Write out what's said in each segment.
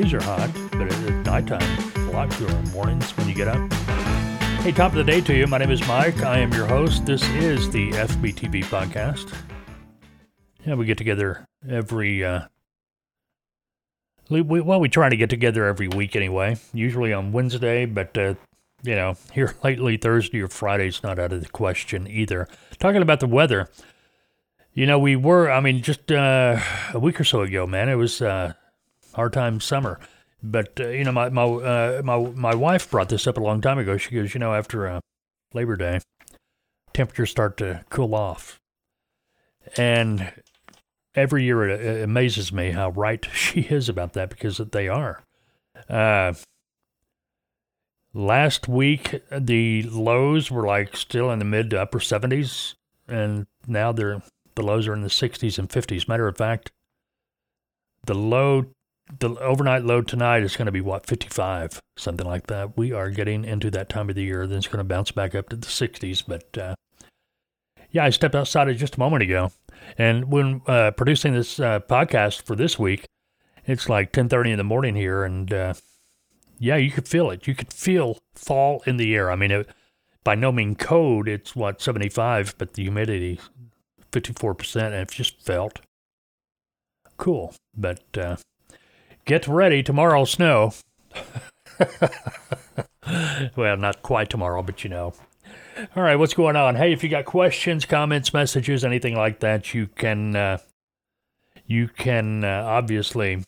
days are hot, but at nighttime, a lot cooler. Mornings when you get up. Hey, top of the day to you. My name is Mike. I am your host. This is the FBTV podcast. Yeah, we get together every. Uh, we, well, we try to get together every week anyway. Usually on Wednesday, but uh, you know, here lately Thursday or Friday's not out of the question either. Talking about the weather, you know, we were. I mean, just uh, a week or so ago, man, it was uh, hard time summer. But uh, you know, my my uh, my my wife brought this up a long time ago. She goes, you know, after uh, Labor Day, temperatures start to cool off, and every year it, it amazes me how right she is about that because they are. Uh, last week, the lows were like still in the mid to upper 70s, and now they're the lows are in the 60s and 50s. Matter of fact, the low, the overnight low tonight is going to be what 55, something like that. We are getting into that time of the year. Then it's going to bounce back up to the 60s. But uh, yeah, I stepped outside just a moment ago, and when uh, producing this uh, podcast for this week, it's like 10:30 in the morning here, and uh, yeah, you could feel it. You could feel fall in the air. I mean, it, by no means code, it's what 75, but the humidity 54%, and it just felt cool. But uh, get ready, tomorrow snow. well, not quite tomorrow, but you know. All right, what's going on? Hey, if you got questions, comments, messages, anything like that, you can uh, you can uh, obviously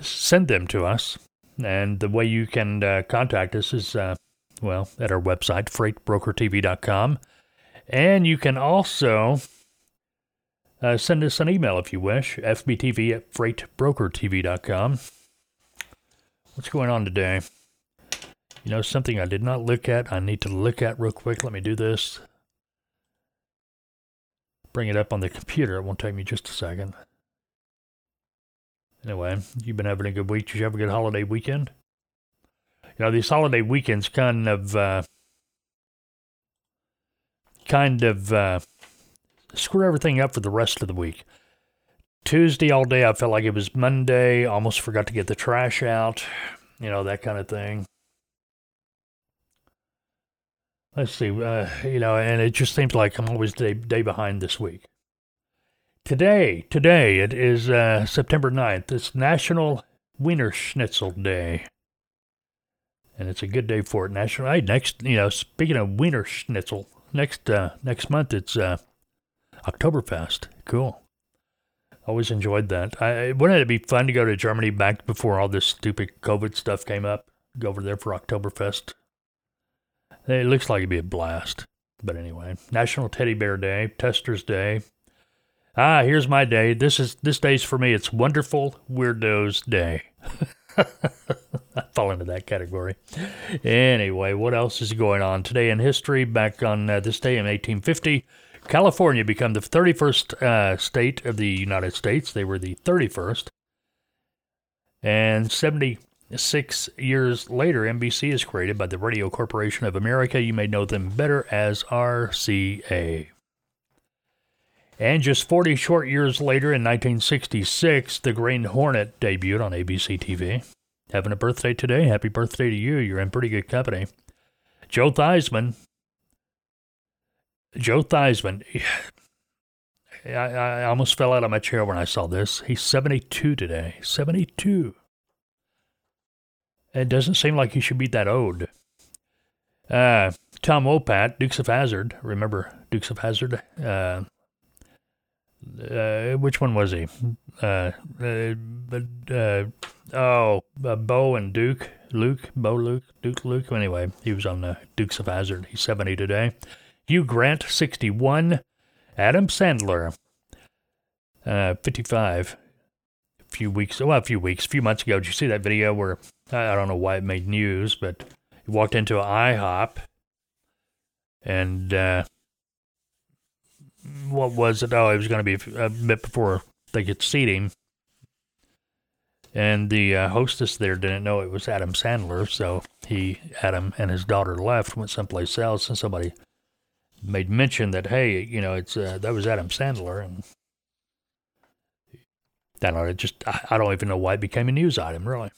send them to us. And the way you can uh, contact us is, uh, well, at our website, freightbrokertv.com. And you can also uh, send us an email if you wish, fbtv at freightbrokertv.com. What's going on today? You know, something I did not look at, I need to look at real quick. Let me do this. Bring it up on the computer. It won't take me just a second. Anyway, you've been having a good week. Did you have a good holiday weekend? You know, these holiday weekends kind of uh, kind of uh, screw everything up for the rest of the week. Tuesday all day, I felt like it was Monday. Almost forgot to get the trash out, you know, that kind of thing. Let's see, uh, you know, and it just seems like I'm always day, day behind this week. Today, today, it is uh, September 9th. It's National Wiener Schnitzel Day. And it's a good day for it. National, hey, next, you know, speaking of Wiener Schnitzel, next uh, next month it's uh, Oktoberfest. Cool. Always enjoyed that. I wouldn't it be fun to go to Germany back before all this stupid COVID stuff came up? Go over there for Oktoberfest. It looks like it'd be a blast. But anyway, National Teddy Bear Day, Tester's Day. Ah, here's my day. This is this day's for me. It's Wonderful Weirdos Day. I fall into that category. Anyway, what else is going on today in history? Back on uh, this day in 1850, California became the 31st uh, state of the United States. They were the 31st. And 76 years later, NBC is created by the Radio Corporation of America. You may know them better as RCA. And just 40 short years later, in 1966, the Green Hornet debuted on ABC TV. Having a birthday today? Happy birthday to you. You're in pretty good company. Joe Theismann. Joe Theismann. I, I almost fell out of my chair when I saw this. He's 72 today. 72. It doesn't seem like he should be that old. Uh, Tom Wopat, Dukes of Hazzard. Remember Dukes of Hazzard? Uh, uh, which one was he? Uh, uh, uh oh, uh, Bo and Duke, Luke, Bo, Luke, Duke, Luke. Anyway, he was on the Dukes of Hazzard. He's 70 today. Hugh Grant, 61. Adam Sandler, uh, 55. A few weeks, well, a few weeks, a few months ago. Did you see that video where I don't know why it made news, but he walked into an IHOP and uh, what was it? Oh, it was going to be a bit before they get seating. And the uh, hostess there didn't know it was Adam Sandler, so he, Adam, and his daughter left, went someplace else, and somebody made mention that, hey, you know, it's uh, that was Adam Sandler, and I don't know, it just, I don't even know why it became a news item, really.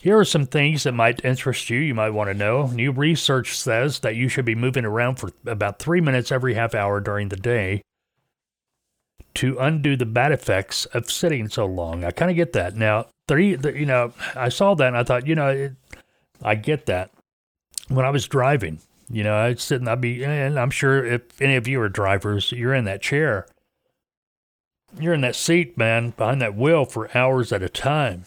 Here are some things that might interest you. You might want to know. New research says that you should be moving around for about three minutes every half hour during the day to undo the bad effects of sitting so long. I kind of get that. Now, three, the, you know, I saw that and I thought, you know, it, I get that. When I was driving, you know, I'd sit and I'd be, and I'm sure if any of you are drivers, you're in that chair. You're in that seat, man, behind that wheel for hours at a time.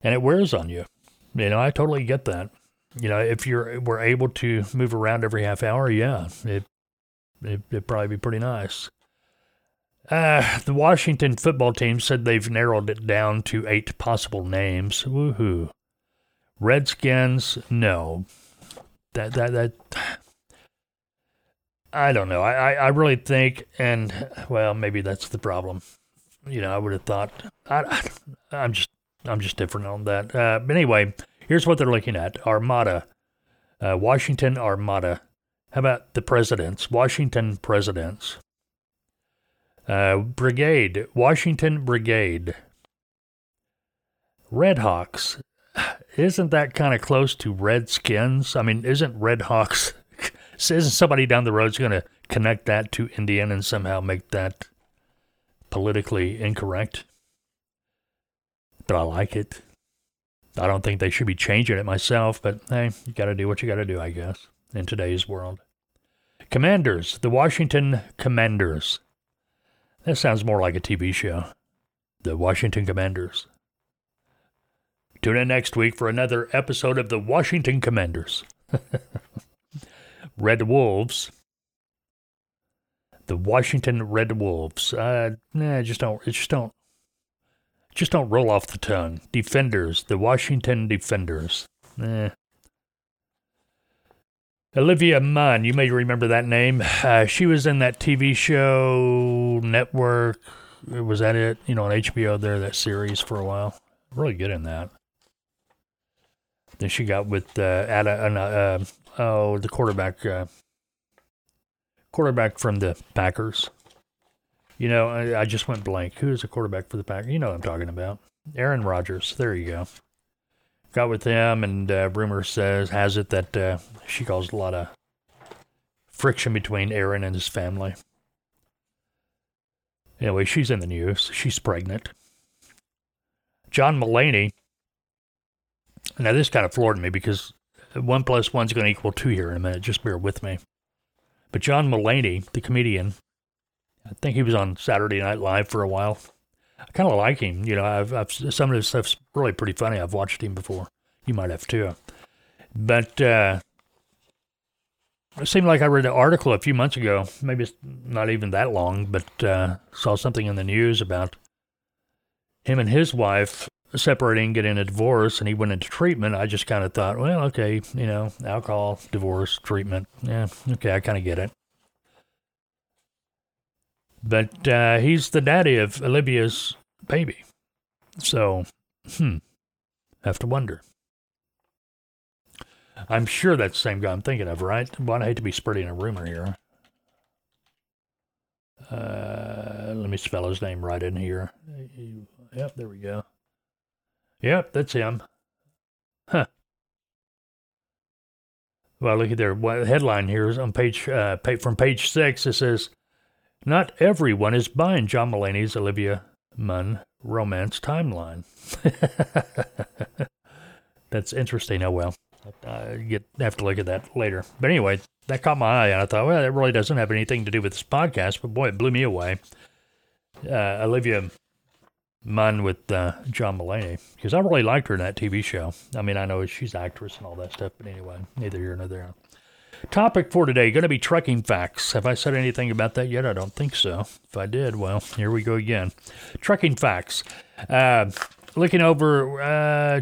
And it wears on you. You know, I totally get that. You know, if you're were able to move around every half hour, yeah, it, it it'd probably be pretty nice. Uh, the Washington football team said they've narrowed it down to eight possible names. Woohoo. Redskins, no. That that that I don't know. I, I, really think, and well, maybe that's the problem. You know, I would have thought. I, I'm just I'm just different on that. Uh, but anyway, here's what they're looking at: Armada, uh, Washington Armada. How about the presidents? Washington presidents. Uh, brigade, Washington Brigade. Redhawks. Isn't that kind of close to Redskins? I mean, isn't Redhawks isn't somebody down the road going to connect that to Indian and somehow make that politically incorrect? But I like it. I don't think they should be changing it myself, but hey, you got to do what you got to do, I guess, in today's world. Commanders, the Washington Commanders. That sounds more like a TV show. The Washington Commanders. Tune in next week for another episode of the Washington Commanders. Red Wolves. The Washington Red Wolves. Uh, nah, just don't. Just don't. Just don't roll off the tongue. Defenders. The Washington Defenders. Eh. Olivia Munn, you may remember that name. Uh, she was in that TV show Network. Was that it? You know, on HBO there, that series for a while. Really good in that. She got with uh, Ada, uh, uh, oh, the quarterback, uh, quarterback from the Packers. You know, I, I just went blank. Who is the quarterback for the Packers? You know what I'm talking about. Aaron Rodgers. There you go. Got with them, and uh, rumor says has it that uh, she caused a lot of friction between Aaron and his family. Anyway, she's in the news. She's pregnant. John Mulaney. Now, this kind of floored me because one plus one's going to equal two here in a minute. Just bear with me. But John Mulaney, the comedian, I think he was on Saturday Night Live for a while. I kind of like him. You know, I've, I've, some of his stuff's really pretty funny. I've watched him before. You might have too. But uh, it seemed like I read an article a few months ago. Maybe it's not even that long, but uh, saw something in the news about him and his wife separating, getting a divorce, and he went into treatment, I just kind of thought, well, okay, you know, alcohol, divorce, treatment. Yeah, okay, I kind of get it. But uh, he's the daddy of Olivia's baby. So, hmm, have to wonder. I'm sure that's the same guy I'm thinking of, right? Well, I hate to be spreading a rumor here. Uh, let me spell his name right in here. Yep, there we go. Yep, that's him. Huh. Well, look at their headline here is on page, uh, from page six. It says, "Not everyone is buying John Mulaney's Olivia Munn romance timeline." That's interesting. Oh well, I get have to look at that later. But anyway, that caught my eye, and I thought, well, it really doesn't have anything to do with this podcast. But boy, it blew me away. Uh, Olivia Munn with uh, John Mulaney because I really liked her in that TV show. I mean, I know she's an actress and all that stuff, but anyway, neither here nor there. Topic for today going to be trucking facts. Have I said anything about that yet? I don't think so. If I did, well, here we go again. Trucking facts. Uh, looking over uh,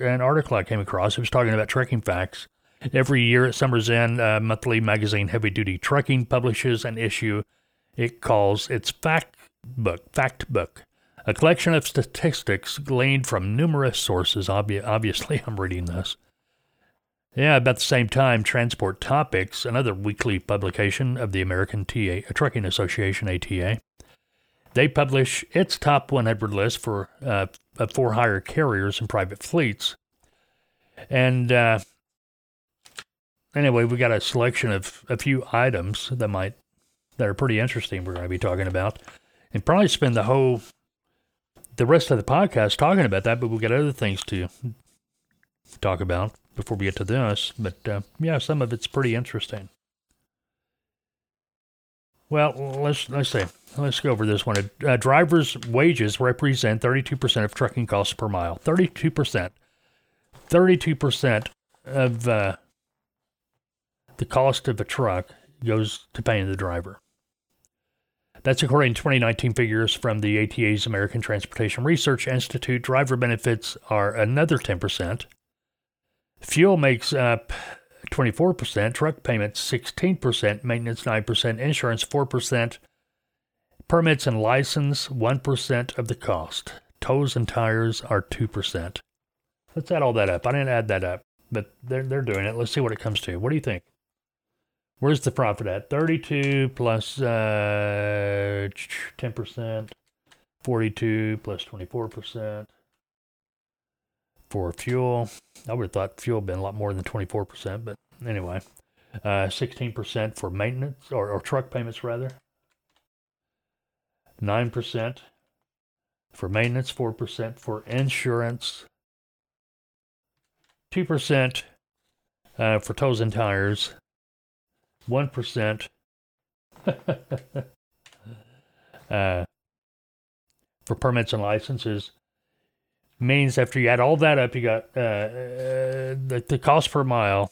an article I came across, it was talking about trucking facts. Every year at Summer's End, uh, monthly magazine Heavy Duty Trucking publishes an issue it calls its fact book. Fact book a collection of statistics gleaned from numerous sources. Obvi- obviously, I'm reading this. Yeah, about the same time, Transport Topics, another weekly publication of the American TA, Trucking Association, ATA, they publish its top 100 list for uh, for hire carriers and private fleets. And uh, anyway, we got a selection of a few items that might that are pretty interesting. We're going to be talking about, and probably spend the whole the rest of the podcast talking about that. But we've got other things to talk about before we get to this. But uh, yeah, some of it's pretty interesting. Well, let's let's see. Let's go over this one. Uh, drivers' wages represent 32% of trucking costs per mile. 32%. 32% of uh, the cost of a truck goes to paying the driver. That's according to 2019 figures from the ATA's American Transportation Research Institute. Driver benefits are another 10%. Fuel makes up 24%, truck payments 16%, maintenance 9%, insurance 4%, permits and license 1% of the cost. Tows and tires are 2%. Let's add all that up. I didn't add that up, but they're, they're doing it. Let's see what it comes to. What do you think? Where's the profit at? 32 plus uh, 10%, 42 plus 24% for fuel. I would have thought fuel had been a lot more than 24%, but anyway. Uh, 16% for maintenance or, or truck payments, rather. 9% for maintenance, 4% for insurance, 2% uh, for toes and tires, 1% uh, for permits and licenses, means after you add all that up, you got uh, uh, the, the cost per mile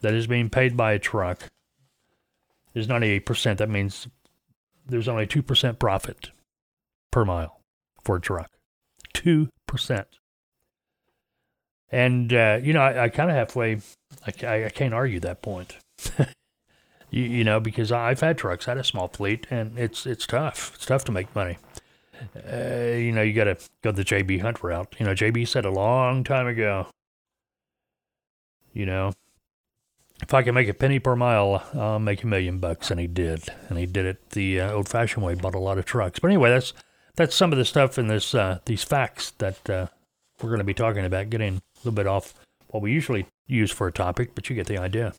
that is being paid by a truck is 98%. That means there's only 2% profit per mile for a truck. 2%. And, uh, you know, I, I kind of halfway, I, I can't argue that point. you, you know, because I've had trucks, I had a small fleet, and it's it's tough. It's tough to make money uh, you know, you got to go the JB Hunt route. You know, JB said a long time ago, you know, if I can make a penny per mile, I'll make a million bucks, and he did, and he did it the uh, old-fashioned way. Bought a lot of trucks, but anyway, that's that's some of the stuff in this uh, these facts that uh, we're going to be talking about. Getting a little bit off what we usually use for a topic, but you get the idea.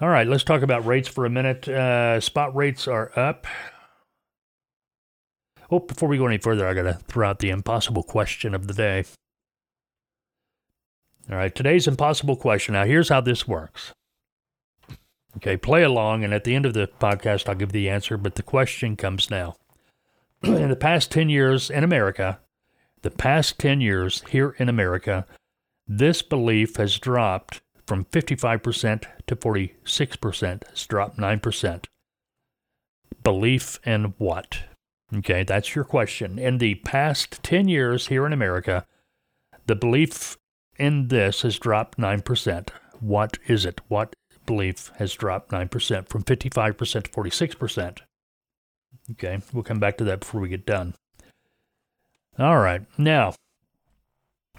All right, let's talk about rates for a minute. Uh, spot rates are up. Oh, before we go any further, I got to throw out the impossible question of the day. All right, today's impossible question. Now, here's how this works. Okay, play along, and at the end of the podcast, I'll give the answer, but the question comes now. in the past 10 years in America, the past 10 years here in America, this belief has dropped from 55% to 46%. It's dropped 9%. Belief in what? Okay, that's your question. In the past 10 years here in America, the belief in this has dropped 9%. What is it? What belief has dropped 9% from 55% to 46%? Okay, we'll come back to that before we get done. All right, now,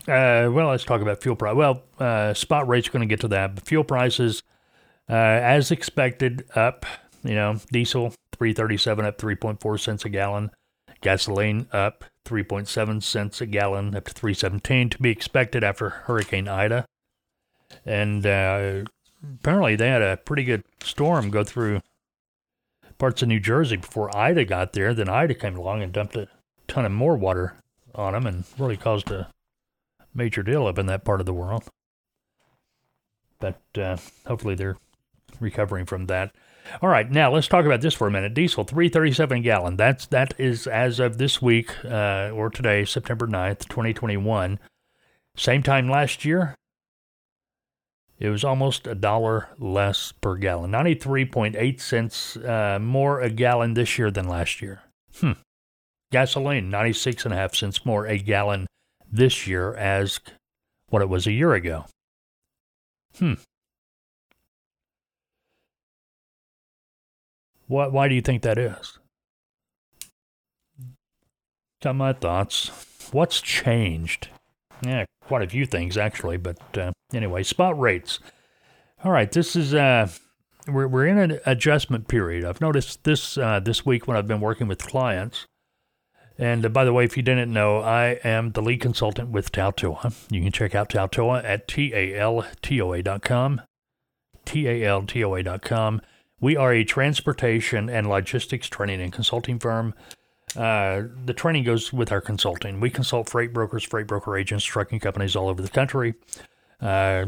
uh, well, let's talk about fuel price. Well, uh, spot rates going to get to that, but fuel prices, uh, as expected, up. You know, diesel 337 up 3.4 cents a gallon. Gasoline up 3.7 cents a gallon up to 317 to be expected after Hurricane Ida. And uh, apparently they had a pretty good storm go through parts of New Jersey before Ida got there. Then Ida came along and dumped a ton of more water on them and really caused a major deal up in that part of the world. But uh, hopefully they're recovering from that. All right, now let's talk about this for a minute. Diesel, 337 gallon. That's that is as of this week uh, or today, September 9th, 2021. Same time last year, it was almost a dollar less per gallon. 93.8 cents uh, more a gallon this year than last year. Hmm. Gasoline, 96 cents more a gallon this year as what it was a year ago. Hmm. Why, why do you think that is? Got my thoughts. What's changed? Yeah, quite a few things actually, but uh, anyway, spot rates. All right, this is uh, we're we're in an adjustment period. I've noticed this uh, this week when I've been working with clients. And uh, by the way, if you didn't know, I am the lead consultant with Taltoa. You can check out Taltoa at taltoa.com. taltoa.com. We are a transportation and logistics training and consulting firm. Uh, the training goes with our consulting. We consult freight brokers, freight broker agents, trucking companies all over the country. Uh,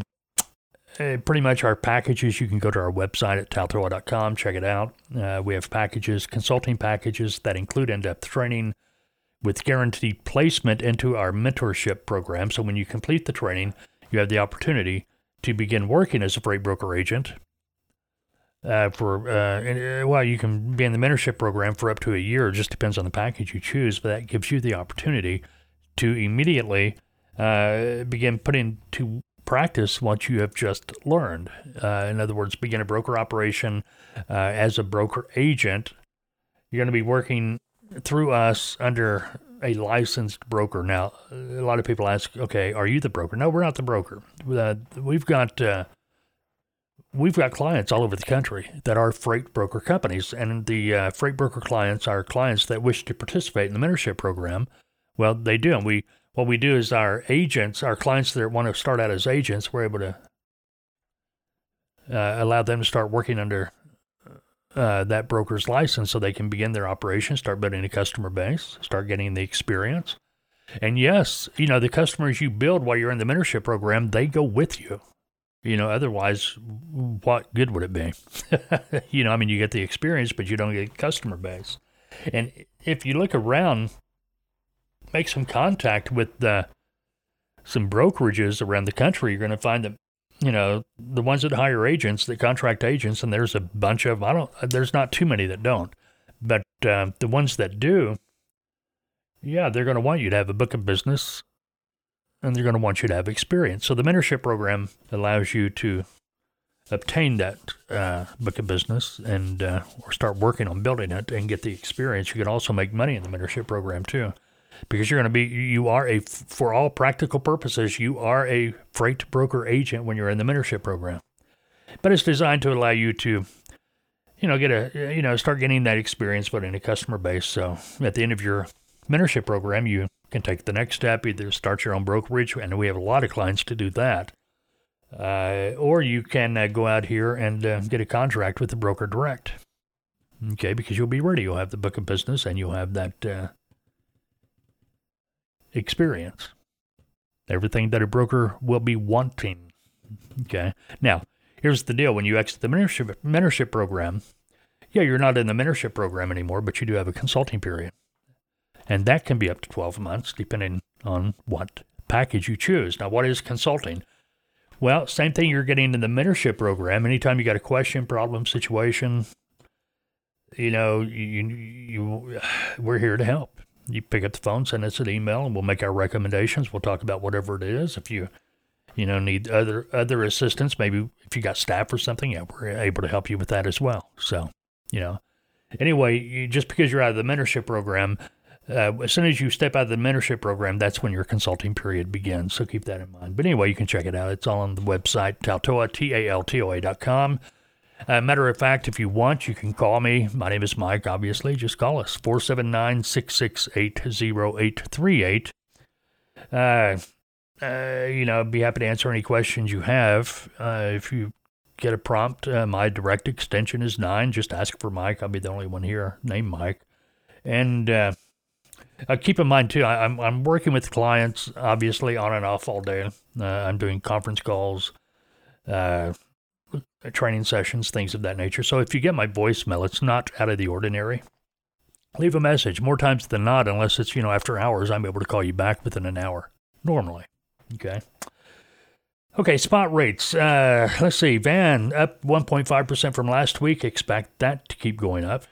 eh, pretty much our packages, you can go to our website at taltoa.com, check it out. Uh, we have packages, consulting packages that include in depth training with guaranteed placement into our mentorship program. So when you complete the training, you have the opportunity to begin working as a freight broker agent. Uh, for uh, uh, well, you can be in the mentorship program for up to a year. It just depends on the package you choose, but that gives you the opportunity to immediately uh, begin putting to practice what you have just learned. Uh, in other words, begin a broker operation uh, as a broker agent. You're going to be working through us under a licensed broker. Now, a lot of people ask, okay, are you the broker? No, we're not the broker. Uh, we've got uh, we've got clients all over the country that are freight broker companies, and the uh, freight broker clients are clients that wish to participate in the mentorship program. Well, they do, and we what we do is our agents, our clients that want to start out as agents, we're able to uh, allow them to start working under uh, that broker's license so they can begin their operation, start building a customer base, start getting the experience. And yes, you know, the customers you build while you're in the mentorship program, they go with you. You know, otherwise, what good would it be? you know, I mean, you get the experience, but you don't get customer base. And if you look around, make some contact with uh, some brokerages around the country, you're going to find that you know, the ones that hire agents, that contract agents, and there's a bunch of, I don't, there's not too many that don't, but uh, the ones that do, yeah, they're going to want you to have a book of business and they're going to want you to have experience. So the mentorship program allows you to obtain that uh, book of business and uh, or start working on building it and get the experience. You can also make money in the mentorship program too because you're going to be you are a for all practical purposes you are a freight broker agent when you're in the mentorship program. But it's designed to allow you to you know get a you know start getting that experience building a customer base. So at the end of your mentorship program you can take the next step either start your own brokerage and we have a lot of clients to do that. Uh, or you can uh, go out here and uh, get a contract with the broker direct. Okay because you'll be ready. You'll have the book of business and you'll have that uh, experience. Everything that a broker will be wanting. Okay. Now, here's the deal when you exit the mentorship, mentorship program, yeah, you're not in the mentorship program anymore, but you do have a consulting period. And that can be up to 12 months, depending on what package you choose. Now, what is consulting? Well, same thing you're getting in the mentorship program. Anytime you got a question, problem, situation, you know, you, you, we're here to help you pick up the phone, send us an email, and we'll make our recommendations. We'll talk about whatever it is. If you, you know, need other other assistance, maybe if you got staff or something, yeah, we're able to help you with that as well. So, you know, anyway, you, just because you're out of the mentorship program, uh, as soon as you step out of the mentorship program, that's when your consulting period begins. So keep that in mind. But anyway, you can check it out. It's all on the website, Taltoa, T A L T O A dot com. Uh, matter of fact, if you want, you can call me. My name is Mike, obviously. Just call us 479 668 0838. Uh, uh, you know, be happy to answer any questions you have. Uh, if you get a prompt, uh, my direct extension is 9. Just ask for Mike. I'll be the only one here named Mike. And uh, keep in mind, too, I, I'm, I'm working with clients, obviously, on and off all day. I'm doing conference calls training sessions, things of that nature. So if you get my voicemail, it's not out of the ordinary. Leave a message. More times than not, unless it's, you know, after hours, I'm able to call you back within an hour, normally. Okay. Okay, spot rates. Uh, let's see. Van up 1.5% from last week. Expect that to keep going up.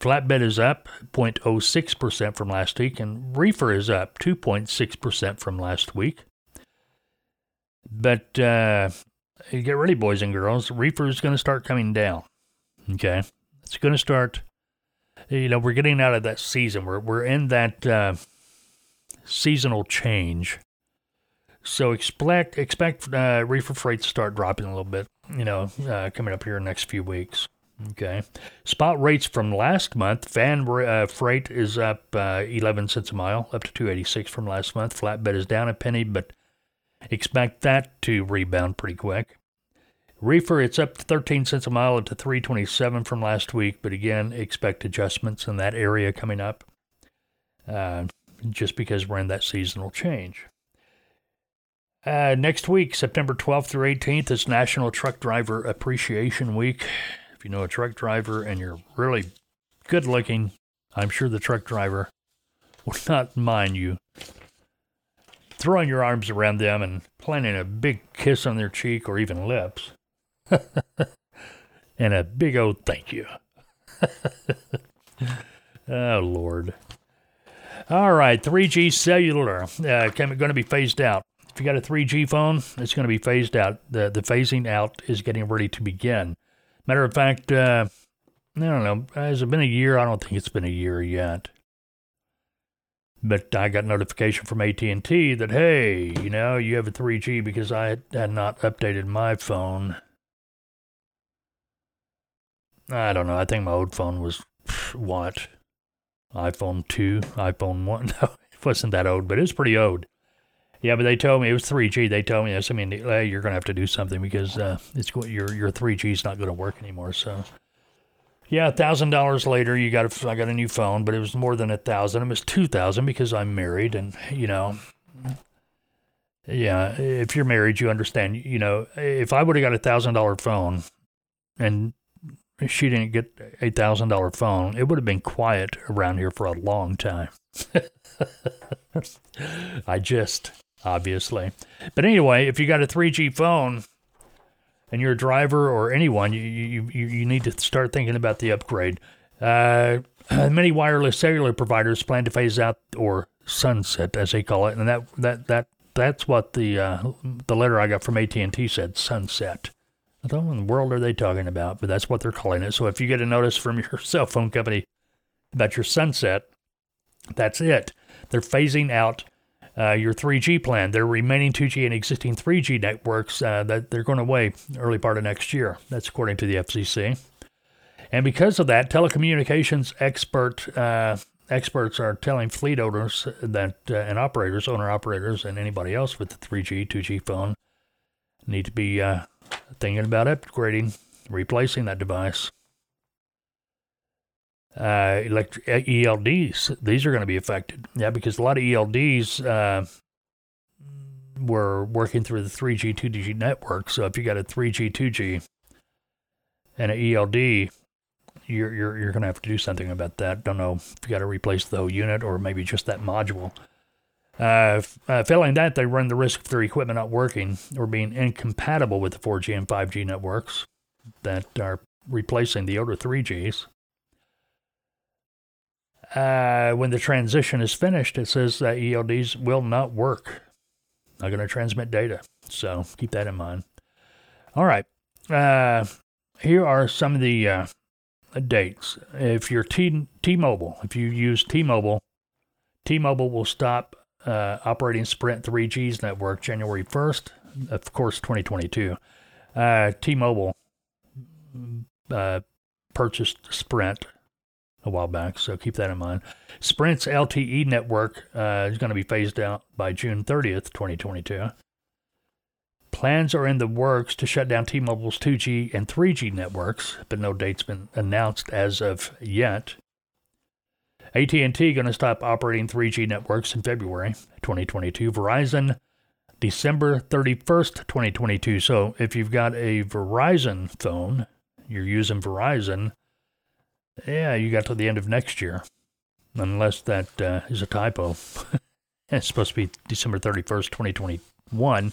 Flatbed is up 0.06% from last week, and reefer is up 2.6% from last week. But uh, get ready, boys and girls. Reefer is going to start coming down. Okay, it's going to start. You know, we're getting out of that season. We're we're in that uh, seasonal change. So expect expect uh, reefer freight to start dropping a little bit. You know, uh, coming up here in the next few weeks. Okay. Spot rates from last month. Van uh, freight is up uh, 11 cents a mile, up to 286 from last month. Flatbed is down a penny, but expect that to rebound pretty quick. Reefer, it's up to 13 cents a mile to 327 from last week, but again, expect adjustments in that area coming up uh, just because we're in that seasonal change. Uh, next week, September 12th through 18th, is National Truck Driver Appreciation Week. If you know a truck driver and you're really good looking, I'm sure the truck driver will not mind you throwing your arms around them and planting a big kiss on their cheek or even lips. and a big old thank you. oh, Lord. All right, 3G cellular uh, going to be phased out. If you got a 3G phone, it's going to be phased out. The, the phasing out is getting ready to begin. Matter of fact, uh, I don't know. Has it been a year? I don't think it's been a year yet. But I got notification from AT&T that hey, you know, you have a 3G because I had not updated my phone. I don't know. I think my old phone was what iPhone 2, iPhone 1. No, it wasn't that old, but it's pretty old. Yeah, but they told me it was 3G. They told me this. I mean, hey, you're going to have to do something because uh, it's your your 3G is not going to work anymore. So, yeah, a thousand dollars later, you got a, I got a new phone, but it was more than a thousand. It was two thousand because I'm married, and you know, yeah, if you're married, you understand. You know, if I would have got a thousand dollar phone, and she didn't get a thousand dollar phone, it would have been quiet around here for a long time. I just obviously. But anyway, if you got a 3G phone and you're a driver or anyone, you, you, you need to start thinking about the upgrade. Uh, many wireless cellular providers plan to phase out or sunset, as they call it, and that that that that's what the uh, the letter I got from AT and T said, sunset. I what in the world are they talking about? But that's what they're calling it. So if you get a notice from your cell phone company about your sunset, that's it. They're phasing out uh, your 3G plan. Their remaining 2G and existing 3G networks uh, that they're going away early part of next year. That's according to the FCC. And because of that, telecommunications expert uh, experts are telling fleet owners that uh, and operators, owner operators, and anybody else with the 3G, 2G phone need to be uh, thinking about upgrading, replacing that device uh, electric ELDs, these are going to be affected. Yeah, because a lot of ELDs uh, were working through the 3G, 2G network. So if you got a 3G, 2G, and an ELD, you're you're you're going to have to do something about that. Don't know if you got to replace the whole unit or maybe just that module. Uh, uh, failing that, they run the risk of their equipment not working or being incompatible with the 4G and 5G networks that are replacing the older 3Gs uh, when the transition is finished, it says that ELDs will not work. Not going to transmit data. So keep that in mind. All right. Uh, here are some of the uh, dates. If you're T T-Mobile, if you use T-Mobile, T-Mobile will stop uh, operating Sprint 3G's network January 1st, of course, 2022. Uh, T-Mobile uh, purchased Sprint a while back, so keep that in mind. Sprint's LTE network uh, is going to be phased out by June 30th, 2022. Plans are in the works to shut down T-Mobile's 2G and 3G networks, but no date's been announced as of yet. AT&T going to stop operating 3G networks in February 2022. Verizon December 31st, 2022. So if you've got a Verizon phone, you're using Verizon, yeah, you got to the end of next year, unless that uh, is a typo. it's supposed to be December 31st, 2021,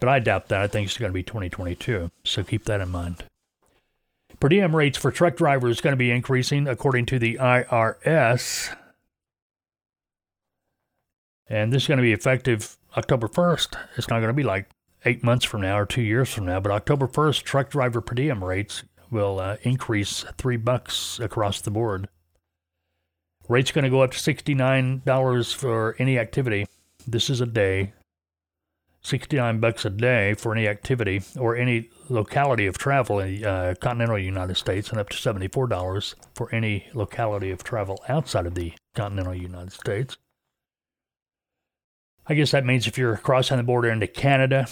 but I doubt that. I think it's going to be 2022, so keep that in mind. Per diem rates for truck drivers is going to be increasing according to the IRS. And this is going to be effective October 1st. It's not going to be like eight months from now or two years from now, but October 1st, truck driver per diem rates will uh, increase three bucks across the board. Rate's going to go up to $69 for any activity. This is a day. 69 bucks a day for any activity or any locality of travel in the uh, continental United States, and up to $74 for any locality of travel outside of the continental United States. I guess that means if you're crossing the border into Canada,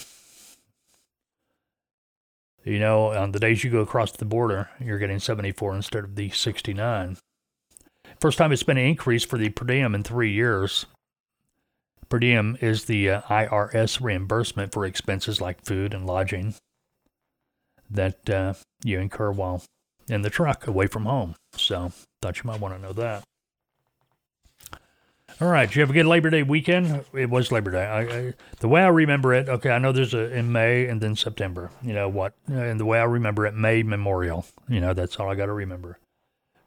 you know, on the days you go across the border, you're getting 74 instead of the 69. First time it's been an increase for the per diem in three years. Per diem is the uh, IRS reimbursement for expenses like food and lodging that uh, you incur while in the truck away from home. So, thought you might want to know that. All right, you have a good Labor Day weekend? It was Labor Day. I, I, the way I remember it, okay, I know there's a in May and then September. You know what? And the way I remember it, May Memorial. You know, that's all I got to remember.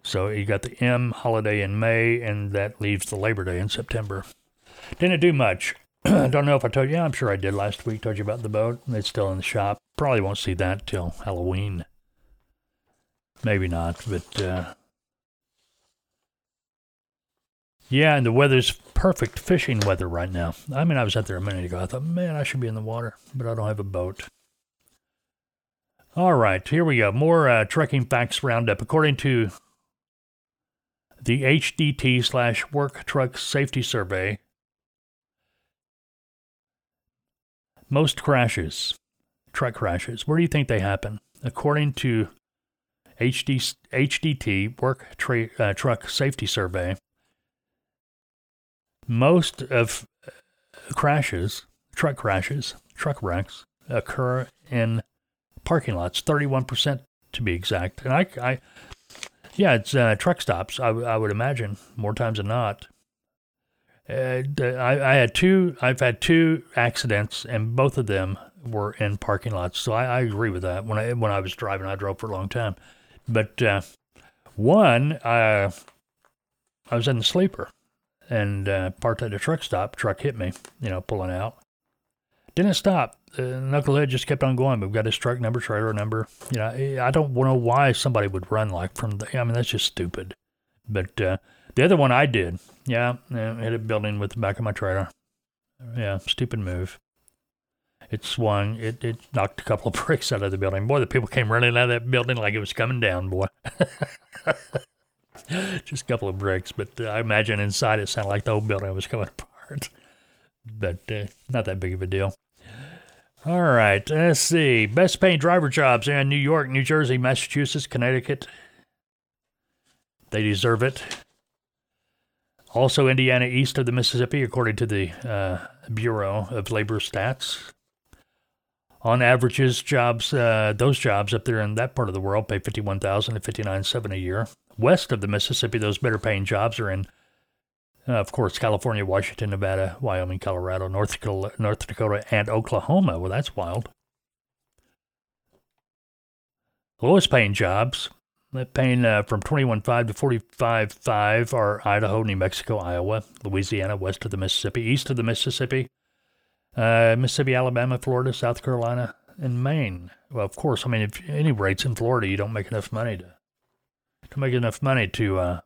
So you got the M holiday in May, and that leaves the Labor Day in September. Didn't do much. I Don't know if I told you. I'm sure I did last week. Told you about the boat. It's still in the shop. Probably won't see that till Halloween. Maybe not, but uh, yeah, and the weather's perfect fishing weather right now. I mean, I was out there a minute ago. I thought, man, I should be in the water, but I don't have a boat. All right, here we go. More uh, trekking facts roundup. According to the HDT slash Work Truck Safety Survey, most crashes, truck crashes, where do you think they happen? According to HD, HDT Work tra- uh, Truck Safety Survey, most of uh, crashes, truck crashes, truck wrecks occur in parking lots, 31% to be exact. And I, I yeah, it's uh, truck stops, I, I would imagine, more times than not. Uh, I, I had two, I've had two accidents, and both of them were in parking lots. So I, I agree with that. When I, when I was driving, I drove for a long time. But uh, one, uh, I was in the sleeper and uh, parked at a truck stop. Truck hit me, you know, pulling out. Didn't stop. The knucklehead just kept on going. We've got his truck number, trailer number. You know, I don't know why somebody would run like from the. I mean, that's just stupid. But uh, the other one I did, yeah, yeah, hit a building with the back of my trailer. Yeah, stupid move. It swung. It, it knocked a couple of bricks out of the building. Boy, the people came running out of that building like it was coming down, boy. Just a couple of bricks, but uh, I imagine inside it sounded like the whole building was coming apart. But uh, not that big of a deal. All right, let's see. Best paying driver jobs in New York, New Jersey, Massachusetts, Connecticut. They deserve it. Also, Indiana east of the Mississippi, according to the uh, Bureau of Labor Stats. On averages, jobs uh, those jobs up there in that part of the world pay fifty-one thousand to fifty-nine seven a year west of the Mississippi, those better paying jobs are in, uh, of course, California, Washington, Nevada, Wyoming, Colorado, North Dakota, North Dakota, and Oklahoma. Well, that's wild. Lowest paying jobs, paying uh, from twenty one five to forty five five, are Idaho, New Mexico, Iowa, Louisiana, west of the Mississippi, east of the Mississippi, uh, Mississippi, Alabama, Florida, South Carolina, and Maine. Well, of course, I mean, if any rates in Florida, you don't make enough money to to make enough money to uh,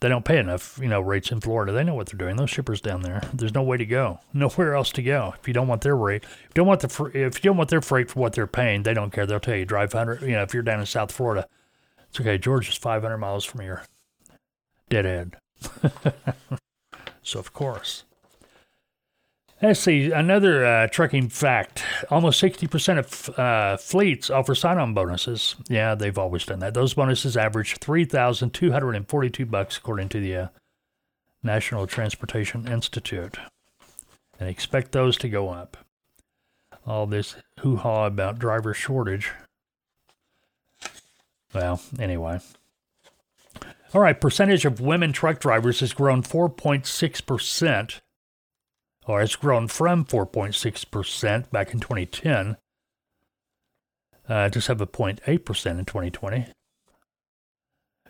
they don't pay enough, you know, rates in Florida. They know what they're doing. Those shippers down there, there's no way to go, nowhere else to go. If you don't want their rate, if you don't want the if you don't want their freight for what they're paying, they don't care. They'll tell you drive hundred. You know, if you're down in South Florida, it's okay. George is 500 miles from here. Dead end. so of course. Let's see, another uh, trucking fact. Almost 60% of uh, fleets offer sign on bonuses. Yeah, they've always done that. Those bonuses average 3242 bucks according to the uh, National Transportation Institute. And expect those to go up. All this hoo ha about driver shortage. Well, anyway. All right, percentage of women truck drivers has grown 4.6% or has grown from 4.6% back in 2010 uh, to 7.8% in 2020.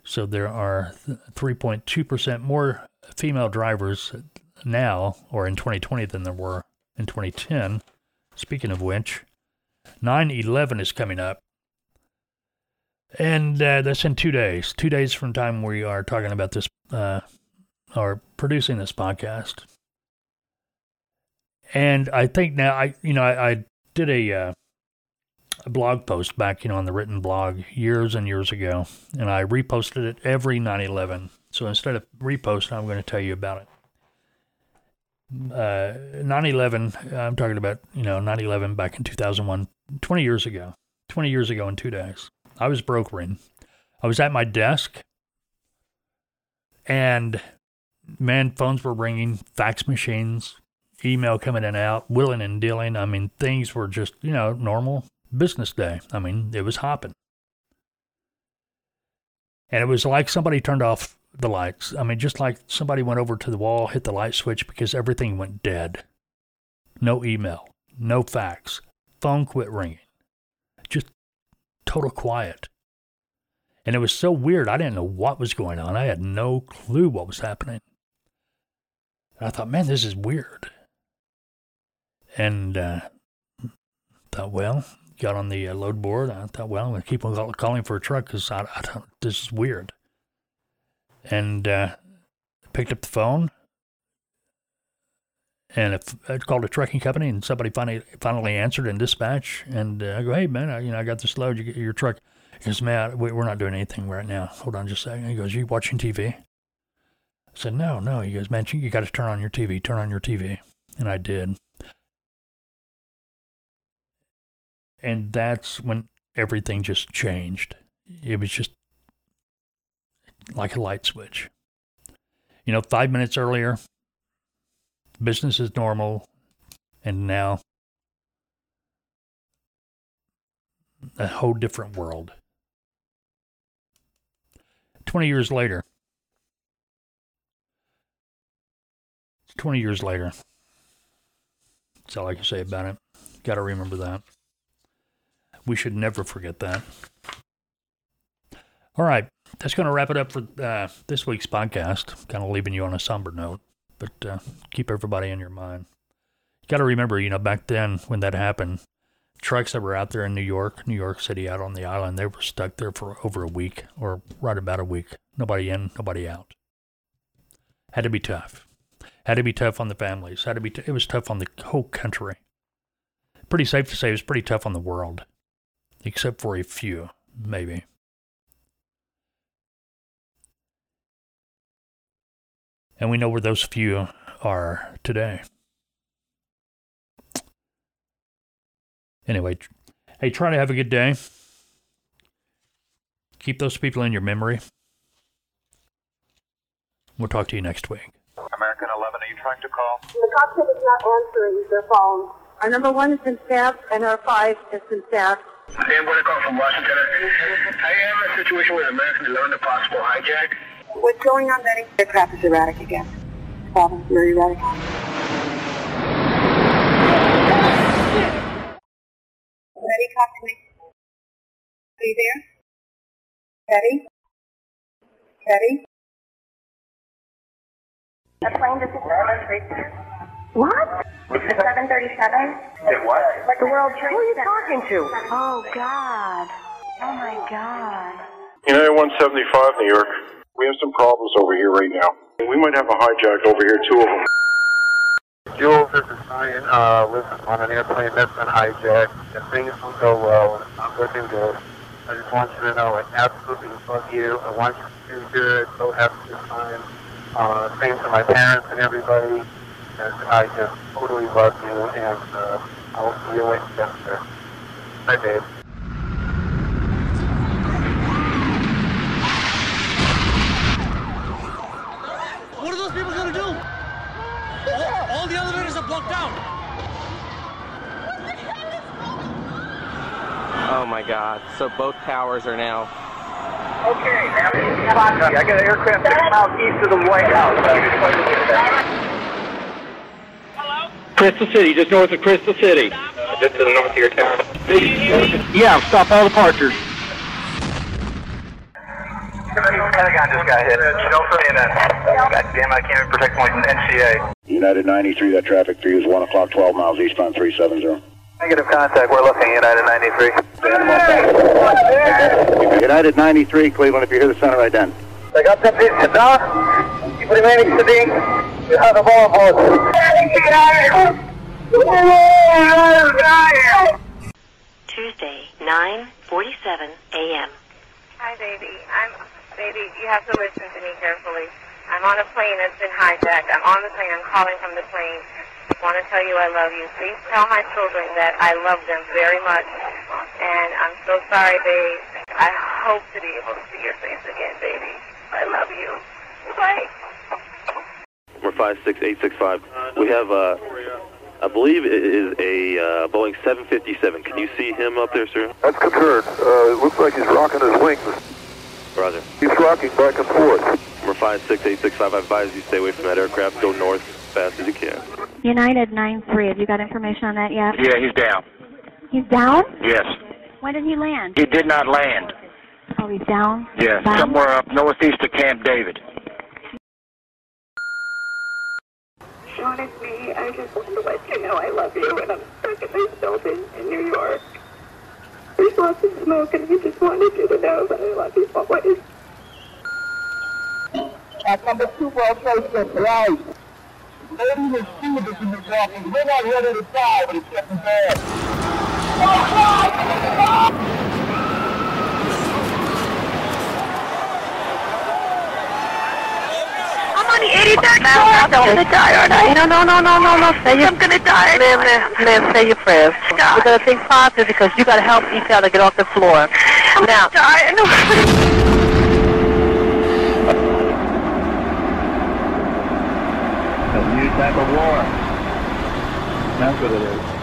So there are 3.2% more female drivers now, or in 2020, than there were in 2010. Speaking of which, 9 11 is coming up. And uh, that's in two days. Two days from time we are talking about this, uh, or producing this podcast. And I think now I, you know, I, I did a, uh, a blog post back, you know, on the written blog years and years ago, and I reposted it every 9/11. So instead of reposting, I'm going to tell you about it. Uh, 9/11. I'm talking about, you know, 9/11 back in 2001, 20 years ago. 20 years ago in two days. I was brokering. I was at my desk, and man, phones were ringing, fax machines, email coming in and out, willing and dealing. I mean, things were just, you know, normal business day. I mean, it was hopping. And it was like somebody turned off the lights. I mean, just like somebody went over to the wall, hit the light switch because everything went dead. No email, no fax, phone quit ringing. Total quiet. And it was so weird. I didn't know what was going on. I had no clue what was happening. And I thought, man, this is weird. And uh, thought, well, got on the uh, load board. I thought, well, I'm going to keep on calling for a truck because I, I don't, this is weird. And uh, picked up the phone. And I called a trucking company, and somebody finally finally answered in dispatch. And uh, I go, "Hey man, I, you know I got this load. You get your truck." He goes, "Man, we, we're not doing anything right now. Hold on just a second. He goes, "You watching TV?" I said, "No, no." He goes, "Man, you got to turn on your TV. Turn on your TV." And I did. And that's when everything just changed. It was just like a light switch. You know, five minutes earlier, business is normal, and now a whole different world. 20 years later, 20 years later. That's all I can say about it. Got to remember that. We should never forget that. All right, that's going to wrap it up for uh, this week's podcast. Kind of leaving you on a somber note, but uh, keep everybody in your mind. You got to remember, you know, back then when that happened, trucks that were out there in New York, New York City, out on the island, they were stuck there for over a week or right about a week. Nobody in, nobody out. Had to be tough. Had to be tough on the families. Had to be. T- it was tough on the whole country. Pretty safe to say it was pretty tough on the world except for a few, maybe. And we know where those few are today. Anyway, hey, try to have a good day. Keep those people in your memory. We'll talk to you next week. American 11, are you trying to call? The cockpit is not answering their phone. Our number one has been staffed, and our five has been staffed. I am going to call from Washington. I am in a situation with American 11, a possible hijack. What's going on, Betty? The crap is erratic again. Problems very erratic. Betty, talk to me. Are you there? Betty? Betty? The plane just hit What? the 737. Did what? The World Trade Who are you talking to? Oh, God. Oh, my God. United 175, New York. We have some problems over here right now. We might have a hijack over here, two of them. Jules, this is Ryan. Uh, listen, on an airplane that's been hijacked. If things don't go well, I'm looking good. I just want you to know I absolutely love you. I want you to do good. Go have a good time. Uh, same to my parents and everybody. And I just totally love you, and uh, I'll see you later. Bye, babe. What are those people gonna do? All, all the elevators are blocked out. Oh my god. So both towers are now. Okay, now, I got an aircraft six miles east of the White House. Hello? Crystal City, just north of Crystal City. Just to the north of your town. Yeah, stop all departures. The Pentagon just got hit. Don't for CNN. God damn, I can't even protect my NCA. United 93, that traffic for you is 1 o'clock, 12 miles eastbound 370. Negative contact. We're looking. United 93. United 93, Cleveland, if you hear the center ident. I got that piece down. Keep remaining steady. You have the ball, boss. Tuesday, 9:47 a.m. Hi, baby. I'm baby. You have to listen to me carefully. I'm on a plane that's been hijacked. I'm on the plane. I'm calling from the plane. I want to tell you I love you. Please tell my children that I love them very much. And I'm so sorry, babe. I hope to be able to see your face again, baby. I love you. Bye. We're 56865. We have, uh, I believe it is a uh, Boeing 757. Can you see him up there, sir? That's confirmed. Uh, it looks like he's rocking his wings. Roger. He's rocking back and forth. We're 56865. I advise you stay away from that aircraft. Go north as fast as you can. United 9-3, have you got information on that yet? Yeah, he's down. He's down? Yes. When did he land? He did not land. Oh, he's down? Yeah, Down? somewhere up northeast of Camp David. Sean, it's me. I just wanted to let you know I love you, and I'm stuck in this building in New York. There's lots of smoke, and I just wanted you to know that I love you always. At number two World Trade Center, right. Ladies and students in this office, we're not ready to die, but it's getting bad. I'm on the 83rd floor. I'm gonna die, aren't I? No, no, no, no, no, no. Say I'm gonna die. Ma'am, ma'am, ma'am, say your prayers. Oh God. We're gonna think positive because you gotta help each other get off the floor. I'm now, gonna die. Of war. That's what it is.